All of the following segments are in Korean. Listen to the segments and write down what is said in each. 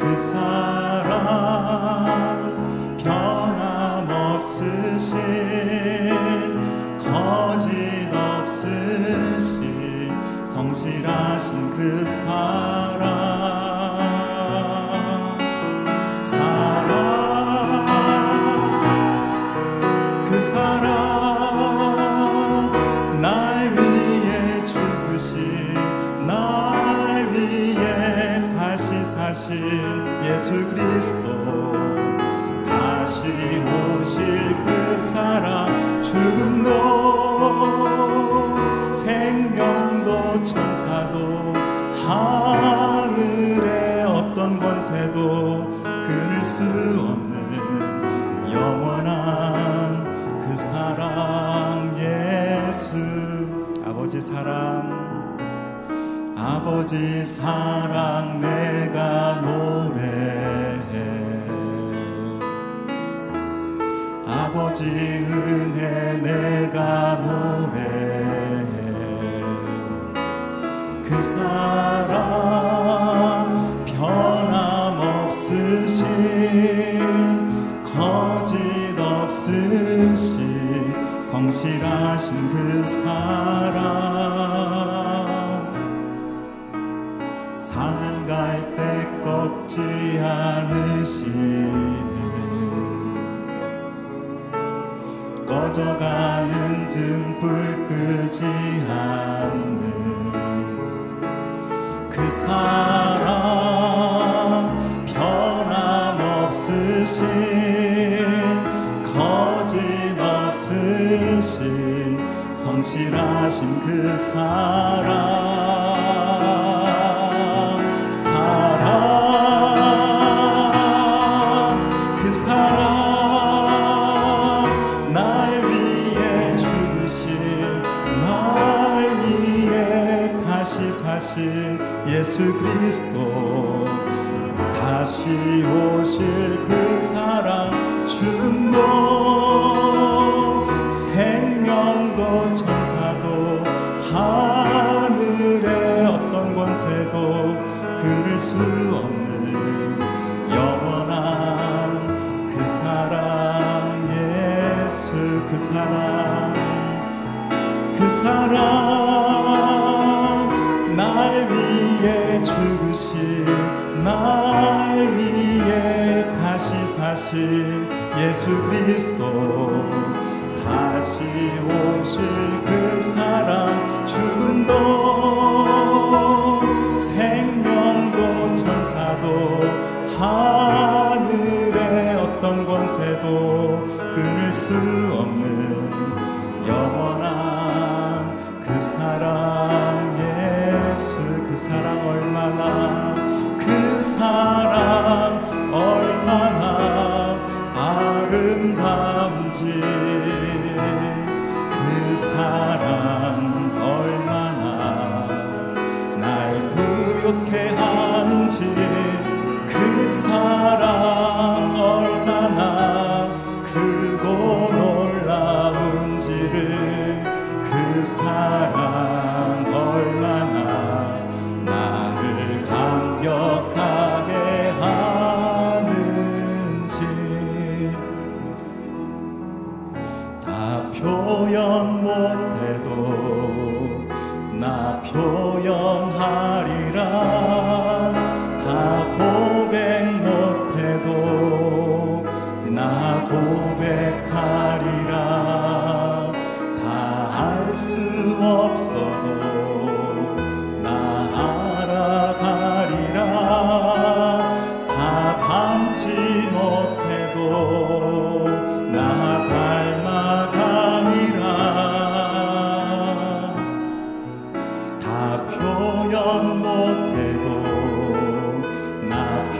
그 사랑 변함없으신 거짓 없으신 성실하신 그 사랑 그리스도. 다시 오실 그 사랑 죽음도 생명도 천사도 하늘의 어떤 권세도 끊을 수 없는 영원한 그 사랑 예수. 아버지 사랑 아버지 사랑 내가 노래해. 그 사랑 변함없으신 거짓 없으신 성실하신 그 사랑 꺼져가는 등불 끄지 않는 그 사랑 변함없으신 거짓 없으신 성실하신 그 사랑 예수 그리스도. 다시 오실 그 사랑 죽음도 생명도 천사도 하늘의 어떤 권세도 끊을 수 없는 영원한 그 사랑 예수 그 사랑. 그 사랑 사신 예수 그리스도 다시 오실 그 사랑 죽음도 생명도 천사도 하늘의 어떤 권세도 끊을 수 없는 영원한 그 사랑 예수 그 사랑 얼마나 그 사랑 사랑 얼마나 날 부욕해 하는지 그 사랑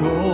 control.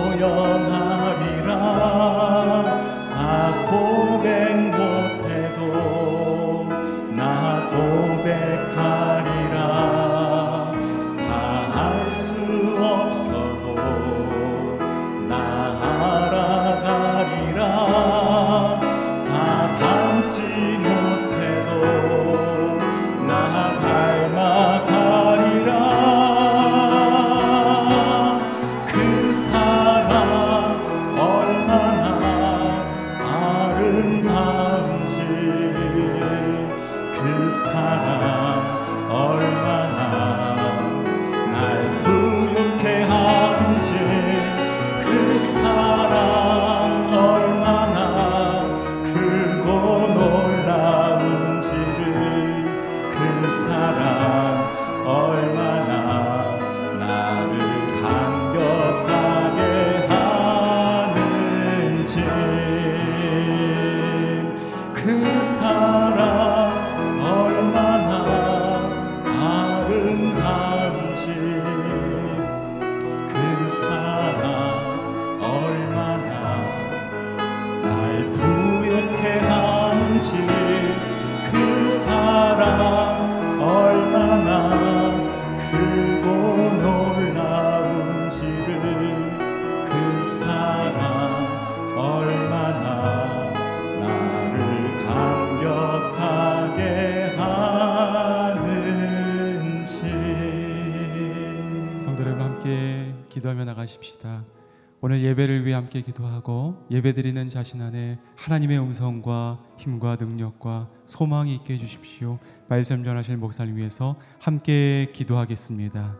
함께 기도하고 예배드리는 자신 안에 하나님의 음성과 힘과 능력과 소망이 있게 해 주십시오. 말씀 전하실 목사님 위해서 함께 기도하겠습니다.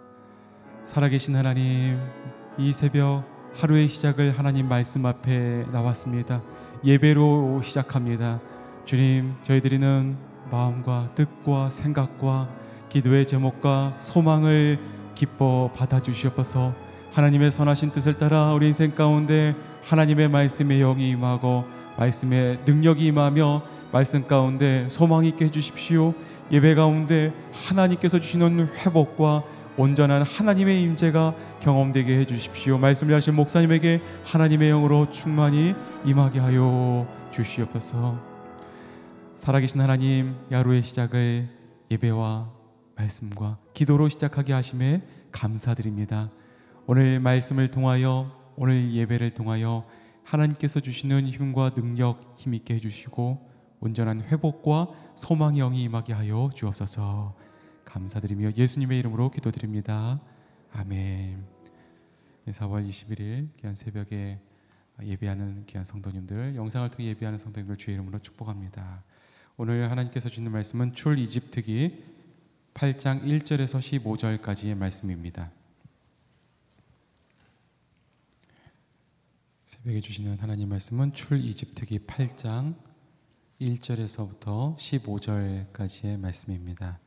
살아계신 하나님, 이 새벽 하루의 시작을 하나님 말씀 앞에 나왔습니다. 예배로 시작합니다. 주님, 저희들이는 마음과 뜻과 생각과 기도의 제목과 소망을 기뻐 받아 주시옵소서. 하나님의 선하신 뜻을 따라 우리 인생 가운데 하나님의 말씀의 영이 임하고 말씀의 능력이 임하며 말씀 가운데 소망이 있게 해주십시오. 예배 가운데 하나님께서 주시는 회복과 온전한 하나님의 임재가 경험되게 해주십시오. 말씀을 하신 목사님에게 하나님의 영으로 충만히 임하게 하여 주시옵소서. 살아계신 하나님, 야루의 시작을 예배와 말씀과 기도로 시작하게 하심에 감사드립니다. 오늘 말씀을 통하여 오늘 예배를 통하여 하나님께서 주시는 힘과 능력 힘있게 해주시고 온전한 회복과 소망의 영이 임하게 하여 주옵소서 감사드리며 예수님의 이름으로 기도드립니다. 아멘. 4월 21일 귀한 새벽에 예배하는 귀한 성도님들, 영상을 통해 예배하는 성도님들 주의 이름으로 축복합니다. 오늘 하나님께서 주시는 말씀은 출 이집트기 8장 1절에서 15절까지의 말씀입니다. 새벽에 주시는 하나님 말씀은 출 이집트기 8장 1절에서부터 15절까지의 말씀입니다.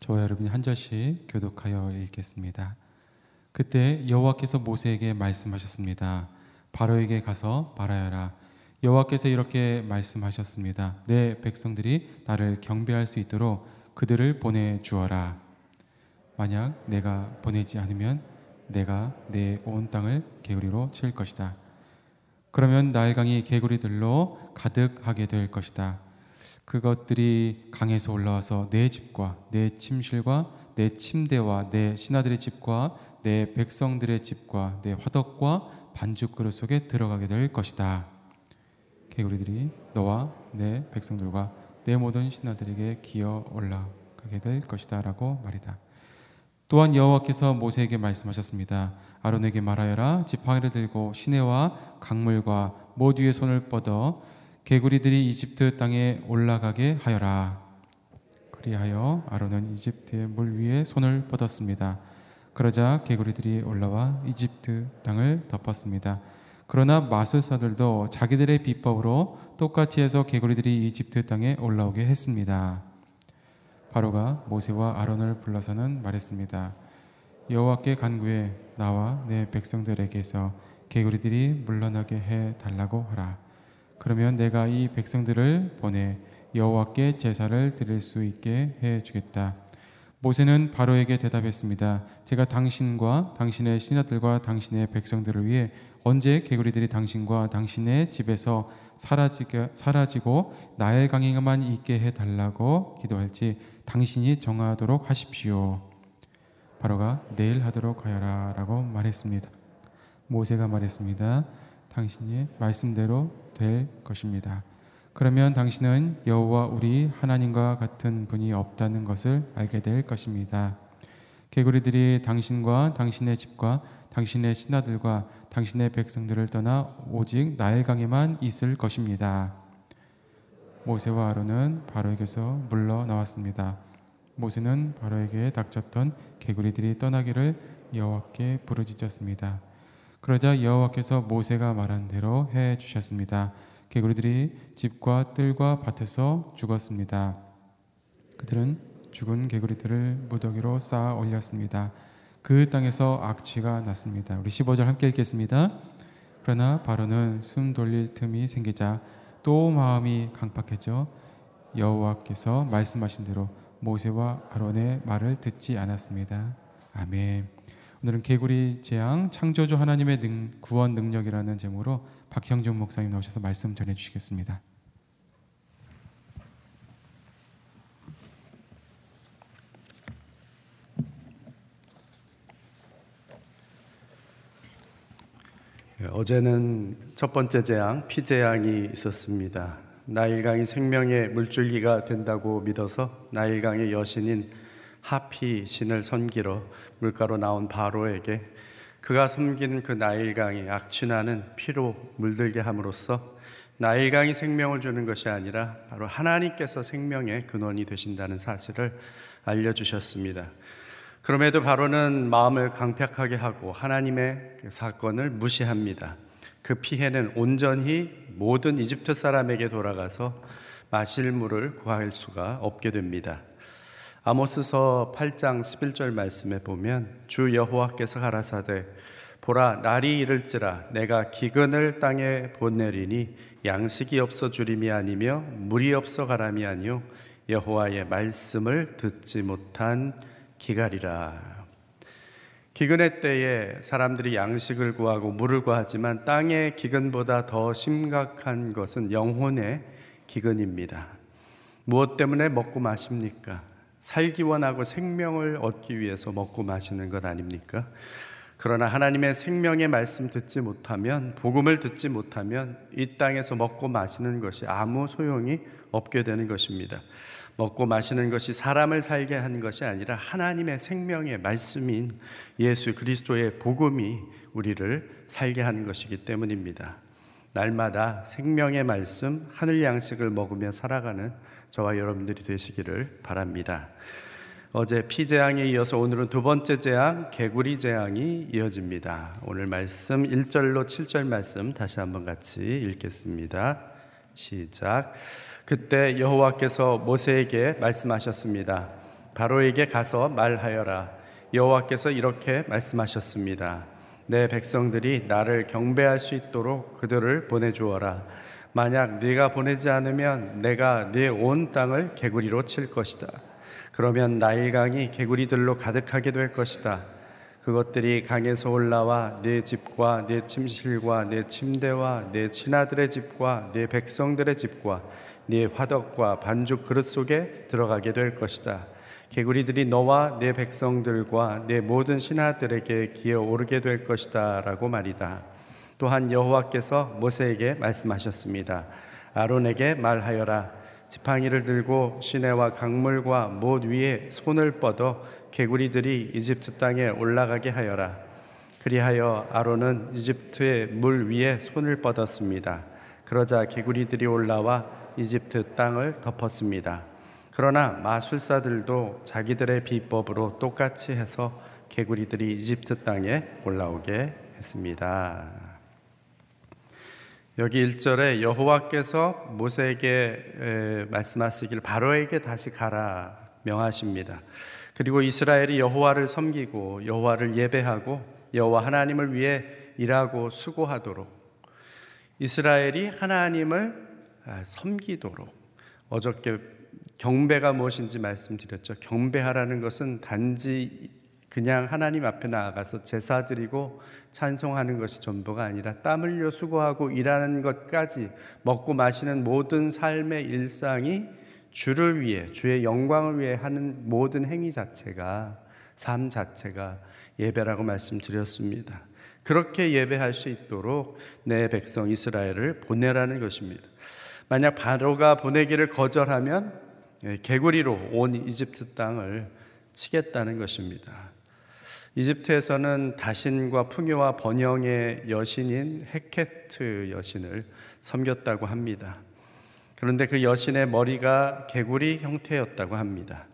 저와 여러분이 한 절씩 교독하여 읽겠습니다. 그때 여호와께서 모세에게 말씀하셨습니다. 바로에게 가서 말하여라. 여호와께서 이렇게 말씀하셨습니다. 내 백성들이 나를 경배할 수 있도록 그들을 보내 주어라. 만약 내가 보내지 않으면 내가 내 온 땅을 개구리로 칠 것이다. 그러면 나일강이 개구리들로 가득하게 될 것이다. 그것들이 강에서 올라와서 내 집과 내 침실과 내 침대와 내 신하들의 집과 내 백성들의 집과 내 화덕과 반죽 그릇 속에 들어가게 될 것이다. 개구리들이 너와 내 백성들과 내 모든 신하들에게 기어 올라가게 될 것이다라고 말이다. 또한 여호와께서 모세에게 말씀하셨습니다. 아론에게 말하여라 지팡이를 들고 시내와 강물과 모두 위에 손을 뻗어 개구리들이 이집트 땅에 올라가게 하여라. 그리하여 아론은 이집트의 물 위에 손을 뻗었습니다. 그러자 개구리들이 올라와 이집트 땅을 덮었습니다. 그러나 마술사들도 자기들의 비법으로 똑같이 해서 개구리들이 이집트 땅에 올라오게 했습니다. 바로가 모세와 아론을 불러서는 말했습니다. 여호와께 간구해 나와 내 백성들에게서 개구리들이 물러나게 해 달라고 하라. 그러면 내가 이 백성들을 보내 여호와께 제사를 드릴 수 있게 해 주겠다. 모세는 바로에게 대답했습니다. 제가 당신과 당신의 신하들과 당신의 백성들을 위해 언제 개구리들이 당신과 당신의 집에서 사라지게, 사라지고 나일 강에만 있게 해 달라고 기도할지 당신이 정하도록 하십시오. 바로가 내일 하도록 하여라 라고 말했습니다. 모세가 말했습니다. 당신이 말씀대로 될 것입니다. 그러면 당신은 여호와 우리 하나님과 같은 분이 없다는 것을 알게 될 것입니다. 개구리들이 당신과 당신의 집과 당신의 신하들과 당신의 백성들을 떠나 오직 나일강에만 있을 것입니다. 모세와 아론은 바로에게서 물러 나왔습니다. 모세는 바로에게 닥쳤던 개구리들이 떠나기를 여호와께 부르짖었습니다. 그러자 여호와께서 모세가 말한 대로 해 주셨습니다. 개구리들이 집과 뜰과 밭에서 죽었습니다. 그들은 죽은 개구리들을 무더기로 쌓아 올렸습니다. 그 땅에서 악취가 났습니다. 우리 15절 함께 읽겠습니다. 그러나 바로는 숨 돌릴 틈이 생기자 또 마음이 강팍해져 여호와께서 말씀하신 대로 모세와 아론의 말을 듣지 않았습니다. 아멘. 오늘은 개구리 재앙 창조주 하나님의 능, 구원 능력이라는 제목으로 박형준 목사님 나오셔서 말씀 전해 주시겠습니다. 어제는 첫 번째 재앙, 피재앙이 있었습니다. 나일강이 생명의 물줄기가 된다고 믿어서 나일강의 여신인 하피 신을 섬기러 물가로 나온 바로에게 그가 섬기는 그 나일강이 악취나는 피로 물들게 함으로써 나일강이 생명을 주는 것이 아니라 바로 하나님께서 생명의 근원이 되신다는 사실을 알려주셨습니다. 그럼에도 바로는 마음을 강팍하게 하고 하나님의 그 사건을 무시합니다. 그 피해는 온전히 모든 이집트 사람에게 돌아가서 마실 물을 구할 수가 없게 됩니다. 아모스서 8장 11절 말씀에 보면 주 여호와께서 가라사대 보라 날이 이를지라 내가 기근을 땅에 보내리니 양식이 없어 주림이 아니며 물이 없어 가람이 아니요 여호와의 말씀을 듣지 못한 기갈이라. 기근의 때에 사람들이 양식을 구하고 물을 구하지만 땅의 기근보다 더 심각한 것은 영혼의 기근입니다. 무엇 때문에 먹고 마십니까? 살기 원하고 생명을 얻기 위해서 먹고 마시는 것 아닙니까? 그러나 하나님의 생명의 말씀 듣지 못하면, 복음을 듣지 못하면 이 땅에서 먹고 마시는 것이 아무 소용이 없게 되는 것입니다. 먹고 마시는 것이 사람을 살게 하는 것이 아니라 하나님의 생명의 말씀인 예수 그리스도의 복음이 우리를 살게 하는 것이기 때문입니다. 날마다 생명의 말씀, 하늘 양식을 먹으며 살아가는 저와 여러분들이 되시기를 바랍니다. 어제 피 재앙에 이어서 오늘은 두 번째 재앙, 개구리 재앙이 이어집니다. 오늘 말씀 1절로 7절 말씀 다시 한번 같이 읽겠습니다. 시작. 그때 여호와께서 모세에게 말씀하셨습니다. 바로에게 가서 말하여라. 여호와께서 이렇게 말씀하셨습니다. 내 백성들이 나를 경배할 수 있도록 그들을 보내 주어라. 만약 네가 보내지 않으면 내가 네 온 땅을 개구리로 칠 것이다. 그러면 나일강이 개구리들로 가득하게 될 것이다. 그것들이 강에서 올라와 네 집과 네 침실과 네 침대와 네 친아들의 집과 네 백성들의 집과 네 화덕과 반죽 그릇 속에 들어가게 될 것이다. 개구리들이 너와 네 백성들과 네 모든 신하들에게 기어 오르게 될 것이다라고 말이다. 또한 여호와께서 모세에게 말씀하셨습니다. 아론에게 말하여라. 지팡이를 들고 시내와 강물과 못 위에 손을 뻗어 개구리들이 이집트 땅에 올라가게 하여라. 그리하여 아론은 이집트의 물 위에 손을 뻗었습니다. 그러자 개구리들이 올라와 이집트 땅을 덮었습니다. 그러나 마술사들도 자기들의 비법으로 똑같이 해서 개구리들이 이집트 땅에 올라오게 했습니다. 여기 1절에 여호와께서 모세에게 말씀하시길 바로에게 다시 가라 명하십니다. 그리고 이스라엘이 여호와를 섬기고 여호와를 예배하고 여호와 하나님을 위해 일하고 수고하도록 이스라엘이 하나님을 아, 섬기도록 어저께 경배가 무엇인지 말씀드렸죠. 경배하라는 것은 단지 그냥 하나님 앞에 나아가서 제사 드리고 찬송하는 것이 전부가 아니라 땀 흘려 수고하고 일하는 것까지 먹고 마시는 모든 삶의 일상이 주를 위해 주의 영광을 위해 하는 모든 행위 자체가 삶 자체가 예배라고 말씀드렸습니다. 그렇게 예배할 수 있도록 내 백성 이스라엘을 보내라는 것입니다. 만약 바로가 보내기를 거절하면 예, 개구리로 온 이집트 땅을 치겠다는 것입니다. 이집트에서는 다신과 풍요와 번영의 여신인 헤케트 여신을 섬겼다고 합니다. 그런데 그 여신의 머리가 개구리 형태였다고 합니다.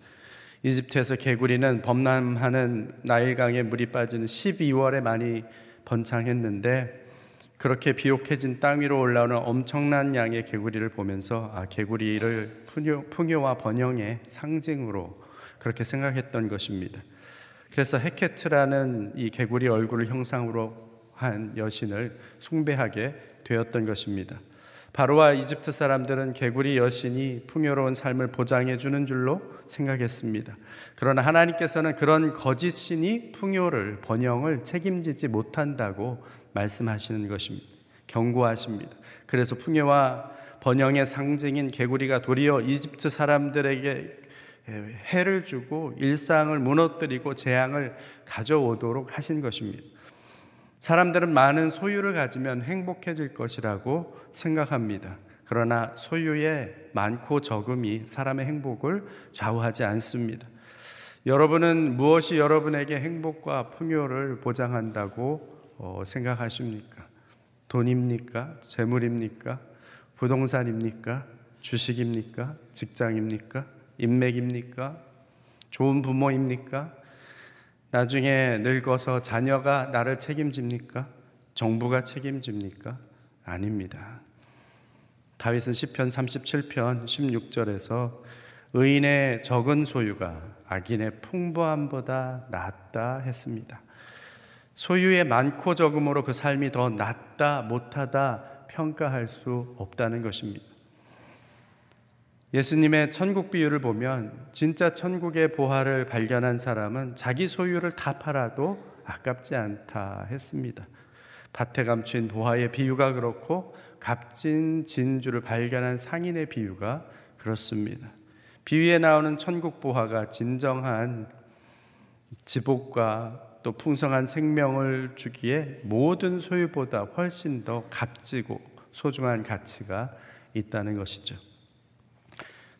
이집트에서 개구리는 범람하는 나일강에 물이 빠지는 12월에 많이 번창했는데 그렇게 비옥해진 땅 위로 올라오는 엄청난 양의 개구리를 보면서 아 개구리를 풍요, 풍요 와 번영의 상징으로 그렇게 생각했던 것입니다. 그래서 헤케트라는 이 개구리 얼굴을 형상으로 한 여신을 숭배하게 되었던 것입니다. 바로와 이집트 사람들은 개구리 여신이 풍요로운 삶을 보장해 주는 줄로 생각했습니다. 그러나 하나님께서는 그런 거짓 신이 풍요를 번영을 책임지지 못한다고 말씀하시는 것입니다. 경고하십니다. 그래서 풍요와 번영의 상징인 개구리가 도리어 이집트 사람들에게 해를 주고 일상을 무너뜨리고 재앙을 가져오도록 하신 것입니다. 사람들은 많은 소유를 가지면 행복해질 것이라고 생각합니다. 그러나 소유의 많고 적음이 사람의 행복을 좌우하지 않습니다. 여러분은 무엇이 여러분에게 행복과 풍요를 보장한다고 어, 생각하십니까? 돈입니까? 재물입니까? 부동산입니까? 주식입니까? 직장입니까? 인맥입니까? 좋은 부모입니까? 나중에 늙어서 자녀가 나를 책임집니까? 정부가 책임집니까? 아닙니다. 다윗은 시편 37편 16절에서 의인의 적은 소유가 악인의 풍부함보다 낫다 했습니다. 소유의 많고 적음으로 그 삶이 더 낫다 못하다 평가할 수 없다는 것입니다. 예수님의 천국 비유를 보면 진짜 천국의 보화를 발견한 사람은 자기 소유를 다 팔아도 아깝지 않다 했습니다. 밭에 감춘 보화의 비유가 그렇고 값진 진주를 발견한 상인의 비유가 그렇습니다. 비유에 나오는 천국 보화가 진정한 지복과 또 풍성한 생명을 주기에 모든 소유보다 훨씬 더 값지고 소중한 가치가 있다는 것이죠.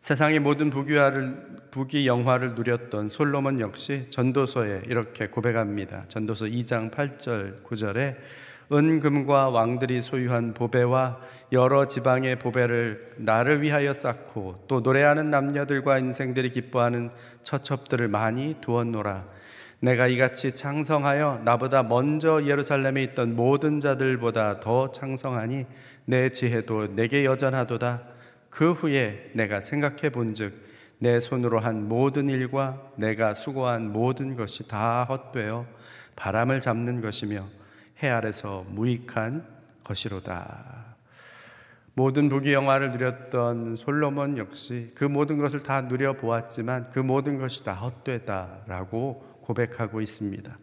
세상의 모든 부귀화를 부귀 영화를 누렸던 솔로몬 역시 전도서에 이렇게 고백합니다. 전도서 2장 8절 9절에 은금과 왕들이 소유한 보배와 여러 지방의 보배를 나를 위하여 쌓고 또 노래하는 남녀들과 인생들이 기뻐하는 처첩들을 많이 두었노라. 내가 이같이 창성하여 나보다 먼저 예루살렘에 있던 모든 자들보다 더 창성하니 내 지혜도 내게 여전하도다. 그 후에 내가 생각해 본즉 내 손으로 한 모든 일과 내가 수고한 모든 것이 다 헛되어 바람을 잡는 것이며 해 아래서 무익한 것이로다. 모든 부귀 영화를 누렸던 솔로몬 역시 그 모든 것을 다 누려 보았지만 그 모든 것이 다 헛되다라고 고백하고 있습니다.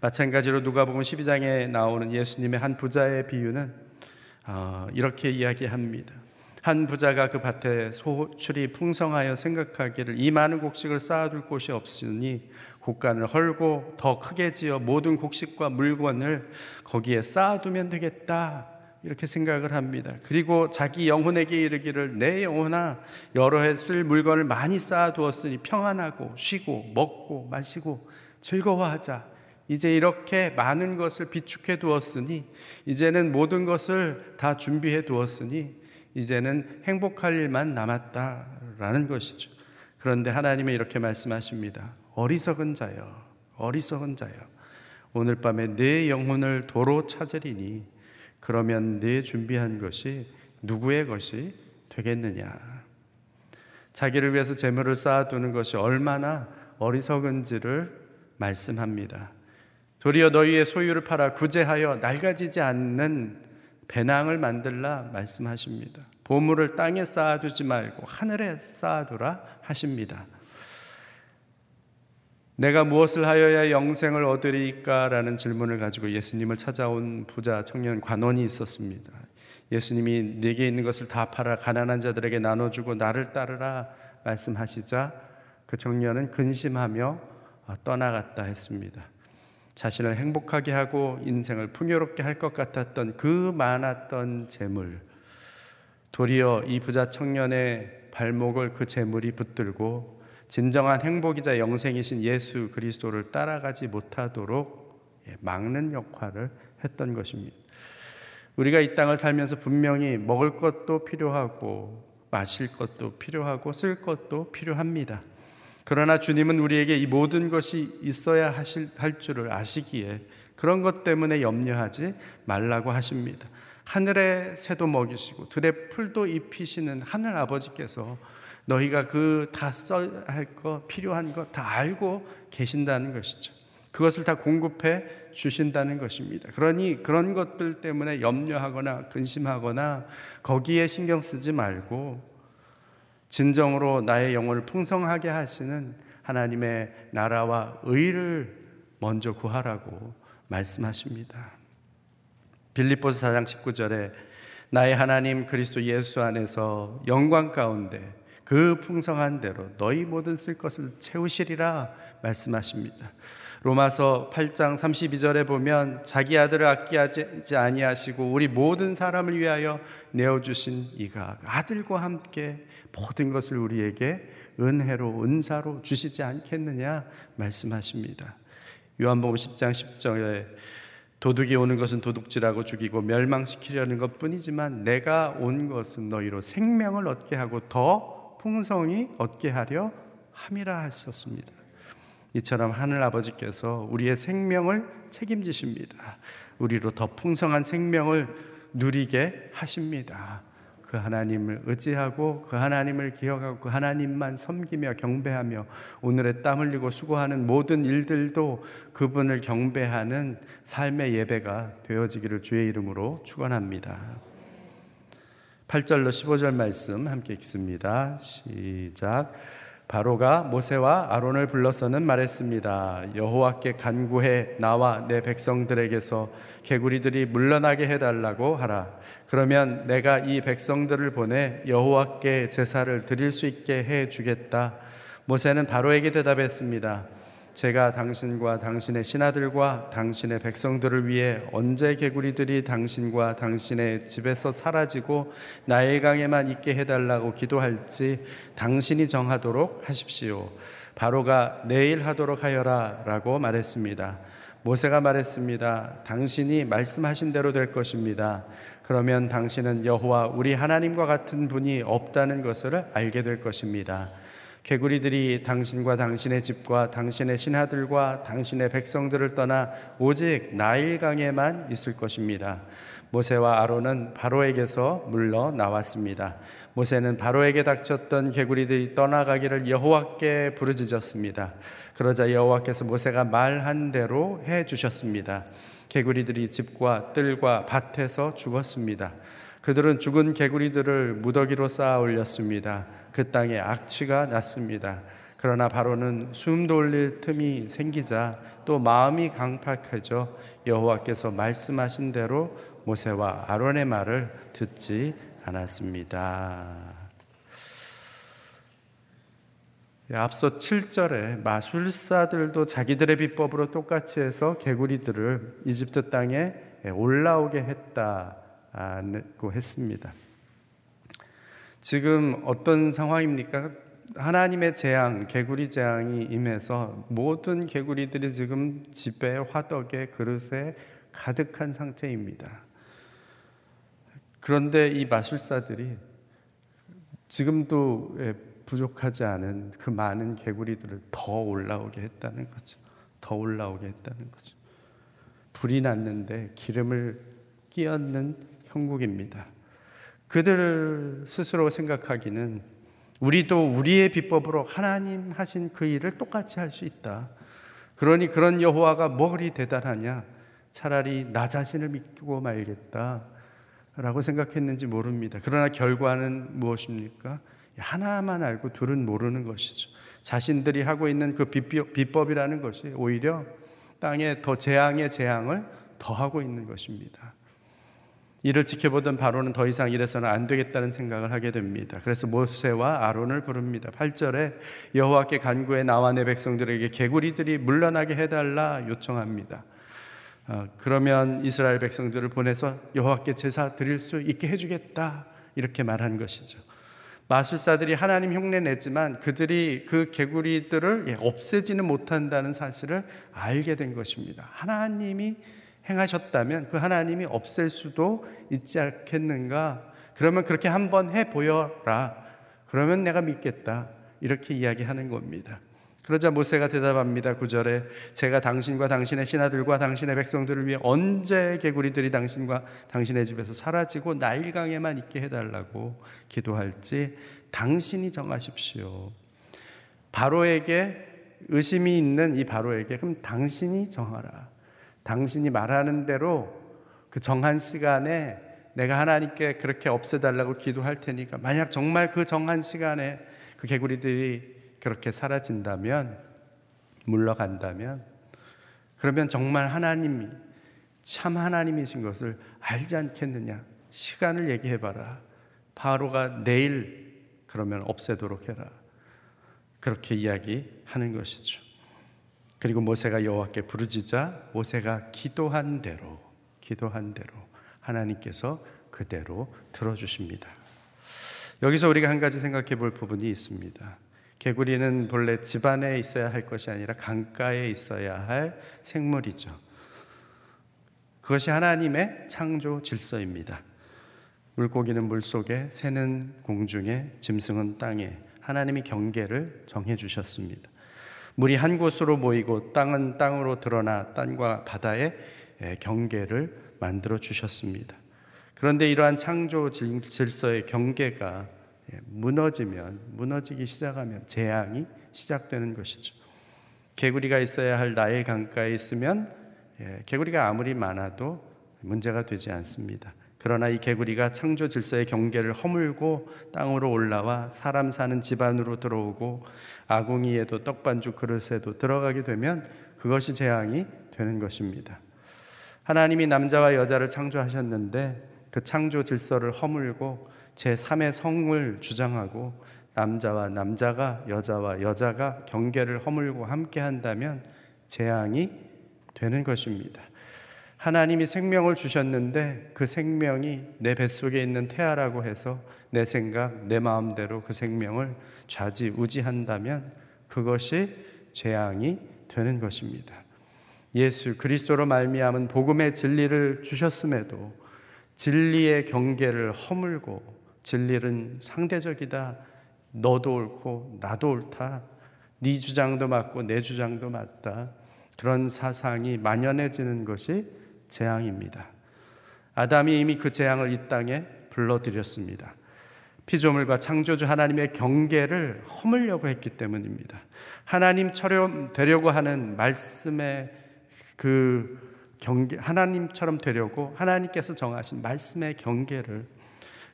마찬가지로 누가복음 12장에 나오는 예수님의 한 부자의 비유는 어, 이렇게 이야기합니다. 한 부자가 그 밭에 소출이 풍성하여 생각하기를 이 많은 곡식을 쌓아둘 곳이 없으니 곡간을 헐고 더 크게 지어 모든 곡식과 물건을 거기에 쌓아두면 되겠다. 이렇게 생각을 합니다. 그리고 자기 영혼에게 이르기를 내 영혼아 여러 해 쓸 물건을 많이 쌓아두었으니 평안하고 쉬고 먹고 마시고 즐거워하자. 이제 이렇게 많은 것을 비축해 두었으니 이제는 모든 것을 다 준비해 두었으니 이제는 행복할 일만 남았다라는 것이죠. 그런데 하나님은 이렇게 말씀하십니다. 어리석은 자여, 어리석은 자여. 오늘 밤에 내 영혼을 도로 찾으리니 그러면 내 준비한 것이 누구의 것이 되겠느냐. 자기를 위해서 재물을 쌓아두는 것이 얼마나 어리석은지를 말씀합니다. 도리어 너희의 소유를 팔아 구제하여 낡아지지 않는 배낭을 만들라 말씀하십니다. 보물을 땅에 쌓아두지 말고 하늘에 쌓아두라 하십니다. 내가 무엇을 하여야 영생을 얻으리까라는 질문을 가지고 예수님을 찾아온 부자 청년 관원이 있었습니다. 예수님이 내게 있는 것을 다 팔아 가난한 자들에게 나눠주고 나를 따르라 말씀하시자 그 청년은 근심하며 떠나갔다 했습니다. 자신을 행복하게 하고 인생을 풍요롭게 할 것 같았던 그 많았던 재물 도리어 이 부자 청년의 발목을 그 재물이 붙들고 진정한 행복이자 영생이신 예수 그리스도를 따라가지 못하도록 예, 막는 역할을 했던 것입니다. 우리가 이 땅을 살면서 분명히 먹을 것도 필요하고 마실 것도 필요하고 쓸 것도 필요합니다. 그러나 주님은 우리에게 이 모든 것이 있어야 하실, 할 줄을 아시기에 그런 것 때문에 염려하지 말라고 하십니다. 하늘의 새도 먹이시고 들의 풀도 입히시는 하늘 아버지께서 너희가 그 다 써야 할거 필요한 거다 알고 계신다는 것이죠. 그것을 다 공급해 주신다는 것입니다. 그러니 그런 것들 때문에 염려하거나 근심하거나 거기에 신경 쓰지 말고 진정으로 나의 영혼을 풍성하게 하시는 하나님의 나라와 의를 먼저 구하라고 말씀하십니다. 빌립보서 4장 19절에 나의 하나님 그리스도 예수 안에서 영광 가운데 그 풍성한 대로 너희 모든 쓸 것을 채우시리라 말씀하십니다. 로마서 8장 32절에 보면 자기 아들을 아끼지 아니하시고 우리 모든 사람을 위하여 내어 주신 이가 아들과 함께 모든 것을 우리에게 은혜로 은사로 주시지 않겠느냐 말씀하십니다. 요한복음 10장 10절에 도둑이 오는 것은 도둑질하고 죽이고 멸망시키려는 것 뿐이지만 내가 온 것은 너희로 생명을 얻게 하고 더 풍성히 얻게 하려 함이라 하셨습니다. 이처럼 하늘 아버지께서 우리의 생명을 책임지십니다. 우리로 더 풍성한 생명을 누리게 하십니다. 그 하나님을 의지하고 그 하나님을 기억하고 그 하나님만 섬기며 경배하며 오늘의 땀 흘리고 수고하는 모든 일들도 그분을 경배하는 삶의 예배가 되어지기를 주의 이름으로 축원합니다. 8절로 15절 말씀 함께 읽습니다. 시작. 바로가 모세와 아론을 불러서는 말했습니다. 여호와께 간구해 나와 내 백성들에게서 개구리들이 물러나게 해달라고 하라. 그러면 내가 이 백성들을 보내 여호와께 제사를 드릴 수 있게 해 주겠다. 모세는 바로에게 대답했습니다. 제가 당신과 당신의 신하들과 당신의 백성들을 위해 언제 개구리들이 당신과 당신의 집에서 사라지고 나일강에만 있게 해달라고 기도할지 당신이 정하도록 하십시오. 바로가 내일 하도록 하여라 라고 말했습니다. 모세가 말했습니다. 당신이 말씀하신 대로 될 것입니다. 그러면 당신은 여호와 우리 하나님과 같은 분이 없다는 것을 알게 될 것입니다. 개구리들이 당신과 당신의 집과 당신의 신하들과 당신의 백성들을 떠나 오직 나일강에만 있을 것입니다. 모세와 아론은 바로에게서 물러 나왔습니다. 모세는 바로에게 닥쳤던 개구리들이 떠나가기를 여호와께 부르짖었습니다. 그러자 여호와께서 모세가 말한 대로 해 주셨습니다. 개구리들이 집과 뜰과 밭에서 죽었습니다. 그들은 죽은 개구리들을 무더기로 쌓아 올렸습니다. 그 땅에 악취가 났습니다. 그러나 바로는 숨 돌릴 틈이 생기자 또 마음이 강팍해져 여호와께서 말씀하신 대로 모세와 아론의 말을 듣지 않았습니다. 예, 앞서 7절에 마술사들도 자기들의 비법으로 똑같이 해서 개구리들을 이집트 땅에 올라오게 했다고 했습니다. 지금 어떤 상황입니까? 하나님의 재앙, 개구리 재앙이 임해서 모든 개구리들이 지금 집에, 화덕에, 그릇에 가득한 상태입니다. 그런데 이 마술사들이 지금도 부족하지 않은 그 많은 개구리들을 더 올라오게 했다는 거죠. 더 올라오게 했다는 거죠. 불이 났는데 기름을 끼얹는 형국입니다. 그들 스스로 생각하기는 우리도 우리의 비법으로 하나님 하신 그 일을 똑같이 할 수 있다. 그러니 그런 여호와가 뭐리 대단하냐? 차라리 나 자신을 믿고 말겠다. 라고 생각했는지 모릅니다. 그러나 결과는 무엇입니까? 하나만 알고 둘은 모르는 것이죠. 자신들이 하고 있는 그 비법이라는 것이 오히려 땅에 더 재앙의 재앙을 더하고 있는 것입니다. 이를 지켜보던 바로는 더 이상 이래서는 안 되겠다는 생각을 하게 됩니다. 그래서 모세와 아론을 부릅니다. 8절에 여호와께 간구해 나와 내 백성들에게 개구리들이 물러나게 해달라 요청합니다. 어, 그러면 이스라엘 백성들을 보내서 여호와께 제사 드릴 수 있게 해주겠다 이렇게 말한 것이죠. 마술사들이 하나님 흉내 내지만 그들이 그 개구리들을 예, 없애지는 못한다는 사실을 알게 된 것입니다. 하나님이 행하셨다면 그 하나님이 없앨 수도 있지 않겠는가 그러면 그렇게 한번 해 보여라. 그러면 내가 믿겠다. 이렇게 이야기하는 겁니다. 그러자 모세가 대답합니다. 9절에 제가 당신과 당신의 신하들과 당신의 백성들을 위해 언제 개구리들이 당신과 당신의 집에서 사라지고 나일강에만 있게 해달라고 기도할지 당신이 정하십시오. 바로에게 의심이 있는 이 바로에게 그럼 당신이 정하라. 당신이 말하는 대로 그 정한 시간에 내가 하나님께 그렇게 없애달라고 기도할 테니까 만약 정말 그 정한 시간에 그 개구리들이 그렇게 사라진다면 물러간다면 그러면 정말 하나님이 참 하나님이신 것을 알지 않겠느냐? 시간을 얘기해 봐라. 바로가 내일 그러면 없애도록 해라. 그렇게 이야기하는 것이죠 그리고 모세가 여호와께 부르짖자 모세가 기도한 대로 기도한 대로 하나님께서 그대로 들어 주십니다. 여기서 우리가 한 가지 생각해 볼 부분이 있습니다. 개구리는 본래 집안에 있어야 할 것이 아니라 강가에 있어야 할 생물이죠. 그것이 하나님의 창조 질서입니다. 물고기는 물 속에, 새는 공중에, 짐승은 땅에 하나님이 경계를 정해 주셨습니다. 물이 한 곳으로 모이고 땅은 땅으로 드러나 땅과 바다의 경계를 만들어 주셨습니다. 그런데 이러한 창조 질서의 경계가 무너지면 무너지기 시작하면 재앙이 시작되는 것이죠. 개구리가 있어야 할 나일 강가에 있으면 개구리가 아무리 많아도 문제가 되지 않습니다. 그러나 이 개구리가 창조 질서의 경계를 허물고 땅으로 올라와 사람 사는 집안으로 들어오고 아궁이에도 떡반죽 그릇에도 들어가게 되면 그것이 재앙이 되는 것입니다. 하나님이 남자와 여자를 창조하셨는데 그 창조 질서를 허물고 제3의 성을 주장하고 남자와 남자가 여자와 여자가 경계를 허물고 함께 한다면 재앙이 되는 것입니다. 하나님이 생명을 주셨는데 그 생명이 내 뱃속에 있는 태아라고 해서 내 생각, 내 마음대로 그 생명을 좌지우지한다면 그것이 재앙이 되는 것입니다. 예수 그리스도로 말미암은 복음의 진리를 주셨음에도 진리의 경계를 허물고 진리는 상대적이다. 너도 옳고 나도 옳다. 네 주장도 맞고 내 주장도 맞다. 그런 사상이 만연해지는 것이 재앙입니다. 아담이 이미 그 재앙을 이 땅에 불러들였습니다. 피조물과 창조주 하나님의 경계를 허물려고 했기 때문입니다. 하나님처럼 되려고 하는 말씀의 그 경계, 하나님처럼 되려고 하나님께서 정하신 말씀의 경계를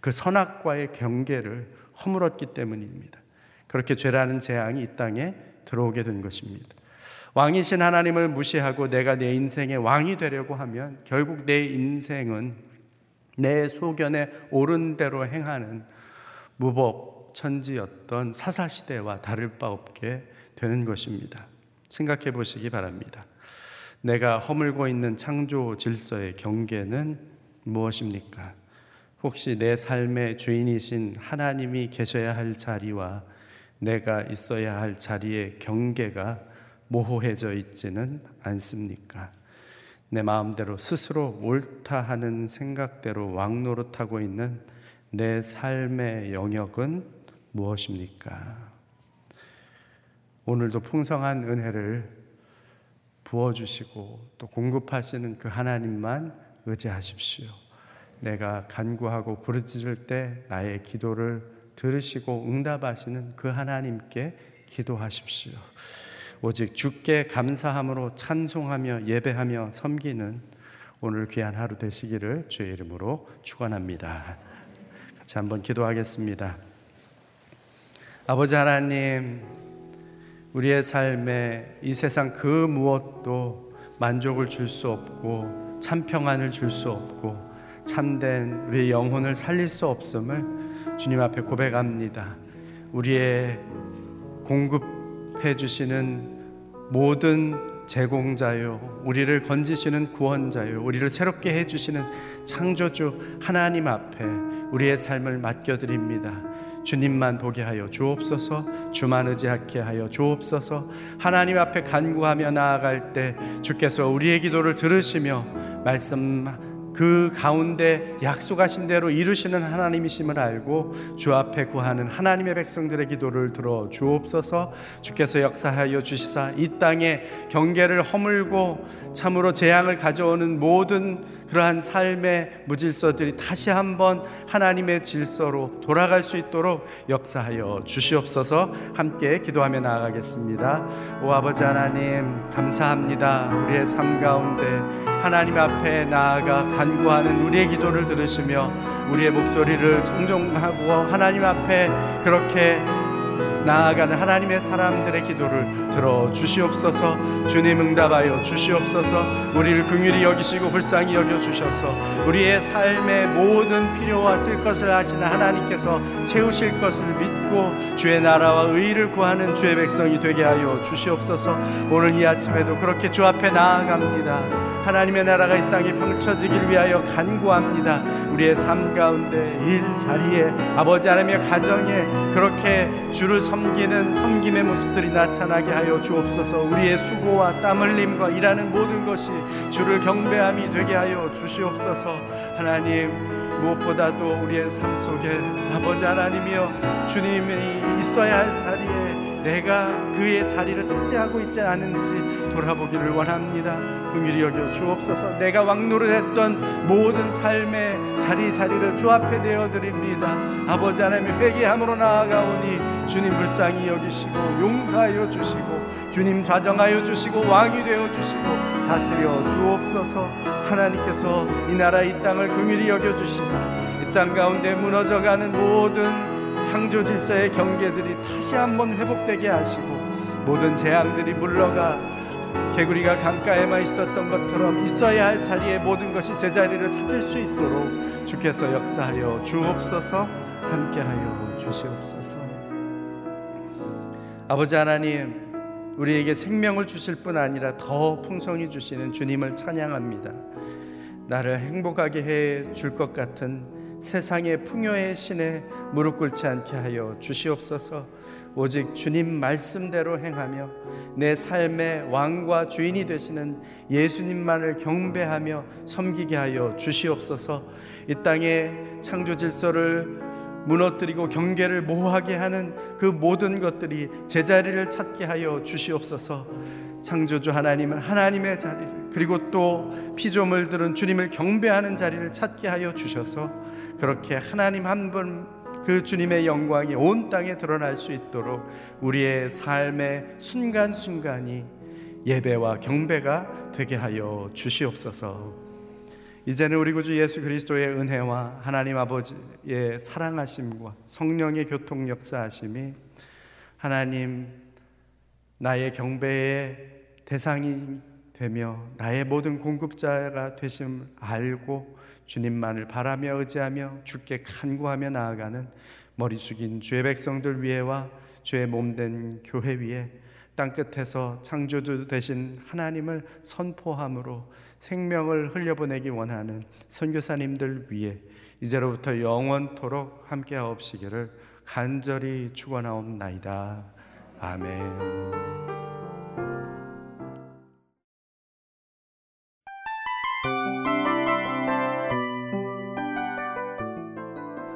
그 선악과의 경계를 허물었기 때문입니다. 그렇게 죄라는 재앙이 이 땅에 들어오게 된 것입니다. 왕이신 하나님을 무시하고 내가 내 인생의 왕이 되려고 하면 결국 내 인생은 내 소견에 옳은 대로 행하는 무법 천지였던 사사 시대와 다를 바 없게 되는 것입니다. 생각해 보시기 바랍니다. 내가 허물고 있는 창조 질서의 경계는 무엇입니까? 혹시 내 삶의 주인이신 하나님이 계셔야 할 자리와 내가 있어야 할 자리의 경계가 모호해져 있지는 않습니까? 내 마음대로 스스로 옳다 하는 생각대로 왕노릇하고 있는 내 삶의 영역은 무엇입니까? 오늘도 풍성한 은혜를 부어주시고 또 공급하시는 그 하나님만 의지하십시오. 내가 간구하고 부르짖을 때 나의 기도를 들으시고 응답하시는 그 하나님께 기도하십시오. 오직 주께 감사함으로 찬송하며 예배하며 섬기는 오늘 귀한 하루 되시기를 주의 이름으로 축원합니다. 같이 한번 기도하겠습니다. 아버지 하나님 우리의 삶에 이 세상 그 무엇도 만족을 줄 수 없고 참 평안을 줄 수 없고 참된 우리의 영혼을 살릴 수 없음을 주님 앞에 고백합니다. 우리의 공급 해 주시는 모든 제공자요, 우리를 건지시는 구원자요, 우리를 새롭게 해 주시는 창조주 하나님 앞에 우리의 삶을 맡겨 드립니다. 주님만 보게 하여 주옵소서 주만 의지하게 하여 주옵소서 하나님 앞에 간구하며 나아갈 때 주께서 우리의 기도를 들으시며 말씀 그 가운데 약속하신 대로 이루시는 하나님이심을 알고 주 앞에 구하는 하나님의 백성들의 기도를 들어 주옵소서. 주께서 역사하여 주시사 이 땅에 경계를 허물고 참으로 재앙을 가져오는 모든 그러한 삶의 무질서들이 다시 한번 하나님의 질서로 돌아갈 수 있도록 역사하여 주시옵소서 함께 기도하며 나아가겠습니다. 오 아버지 하나님 감사합니다. 우리의 삶 가운데 하나님 앞에 나아가 간구하는 우리의 기도를 들으시며 우리의 목소리를 청종하고 하나님 앞에 그렇게 나아가는 하나님의 사람들의 기도를 들어 주시옵소서. 주님 응답하여 주시옵소서. 우리를 긍휼히 여기시고 불쌍히 여겨 주셔서 우리의 삶의 모든 필요와 쓸 것을 하시는 하나님께서 채우실 것을 믿고 주의 나라와 의를 구하는 주의 백성이 되게 하여 주시옵소서. 오늘 이 아침에도 그렇게 주 앞에 나아갑니다. 하나님의 나라가 이 땅에 펼쳐지길 위하여 간구합니다. 우리의 삶 가운데 일 자리에 아버지 하나님의 가정에 그렇게 주를 섬기는 섬김의 모습들이 나타나게 하여 주옵소서. 우리의 수고와 땀 흘림과 일하는 모든 것이 주를 경배함이 되게 하여 주시옵소서. 하나님 무엇보다도 우리의 삶 속에 아버지 하나님이여 주님이 있어야 할 자리에 내가 그의 자리를 차지하고 있지 않은지 돌아보기를 원합니다. 긍휼히 여겨 주옵소서. 내가 왕노릇했던 모든 삶의 자리 자리를 주 앞에 내어 드립니다. 아버지 하나님 회개함으로 나아가오니 주님 불쌍히 여기시고 용서하여 주시고 주님 좌정하여 주시고 왕이 되어 주시고 다스려 주옵소서. 하나님께서 이 나라 이 땅을 긍휼히 여겨 주시사 이 땅 가운데 무너져가는 모든 창조 질서의 경계들이 다시 한번 회복되게 하시고 모든 재앙들이 물러가 개구리가 강가에만 있었던 것처럼 있어야 할 자리에 모든 것이 제자리를 찾을 수 있도록 주께서 역사하여 주옵소서 함께하여 주시옵소서. 아버지 하나님 우리에게 생명을 주실 뿐 아니라 더 풍성히 주시는 주님을 찬양합니다. 나를 행복하게 해 줄 것 같은 세상의 풍요의 신에 무릎 꿇지 않게 하여 주시옵소서. 오직 주님 말씀대로 행하며 내 삶의 왕과 주인이 되시는 예수님만을 경배하며 섬기게 하여 주시옵소서. 이 땅의 창조 질서를 무너뜨리고 경계를 모호하게 하는 그 모든 것들이 제자리를 찾게 하여 주시옵소서. 창조주 하나님은 하나님의 자리를 그리고 또 피조물들은 주님을 경배하는 자리를 찾게 하여 주셔서 그렇게 하나님 한 분 그 주님의 영광이 온 땅에 드러날 수 있도록 우리의 삶의 순간순간이 예배와 경배가 되게 하여 주시옵소서. 이제는 우리 구주 예수 그리스도의 은혜와 하나님 아버지의 사랑하심과 성령의 교통 역사하심이 하나님 나의 경배의 대상이 되며 나의 모든 공급자가 되심을 알고 주님만을 바라며 의지하며 주께 간구하며 나아가는 머리 숙인 주의 백성들 위에와 주의 몸된 교회 위에 땅 끝에서 창조주 되신 하나님을 선포함으로 생명을 흘려보내기 원하는 선교사님들 위에 이제로부터 영원토록 함께하옵시기를 간절히 축원하옵나이다. 아멘.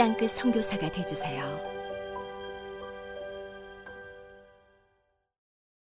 땅끝 성교사가 되주세요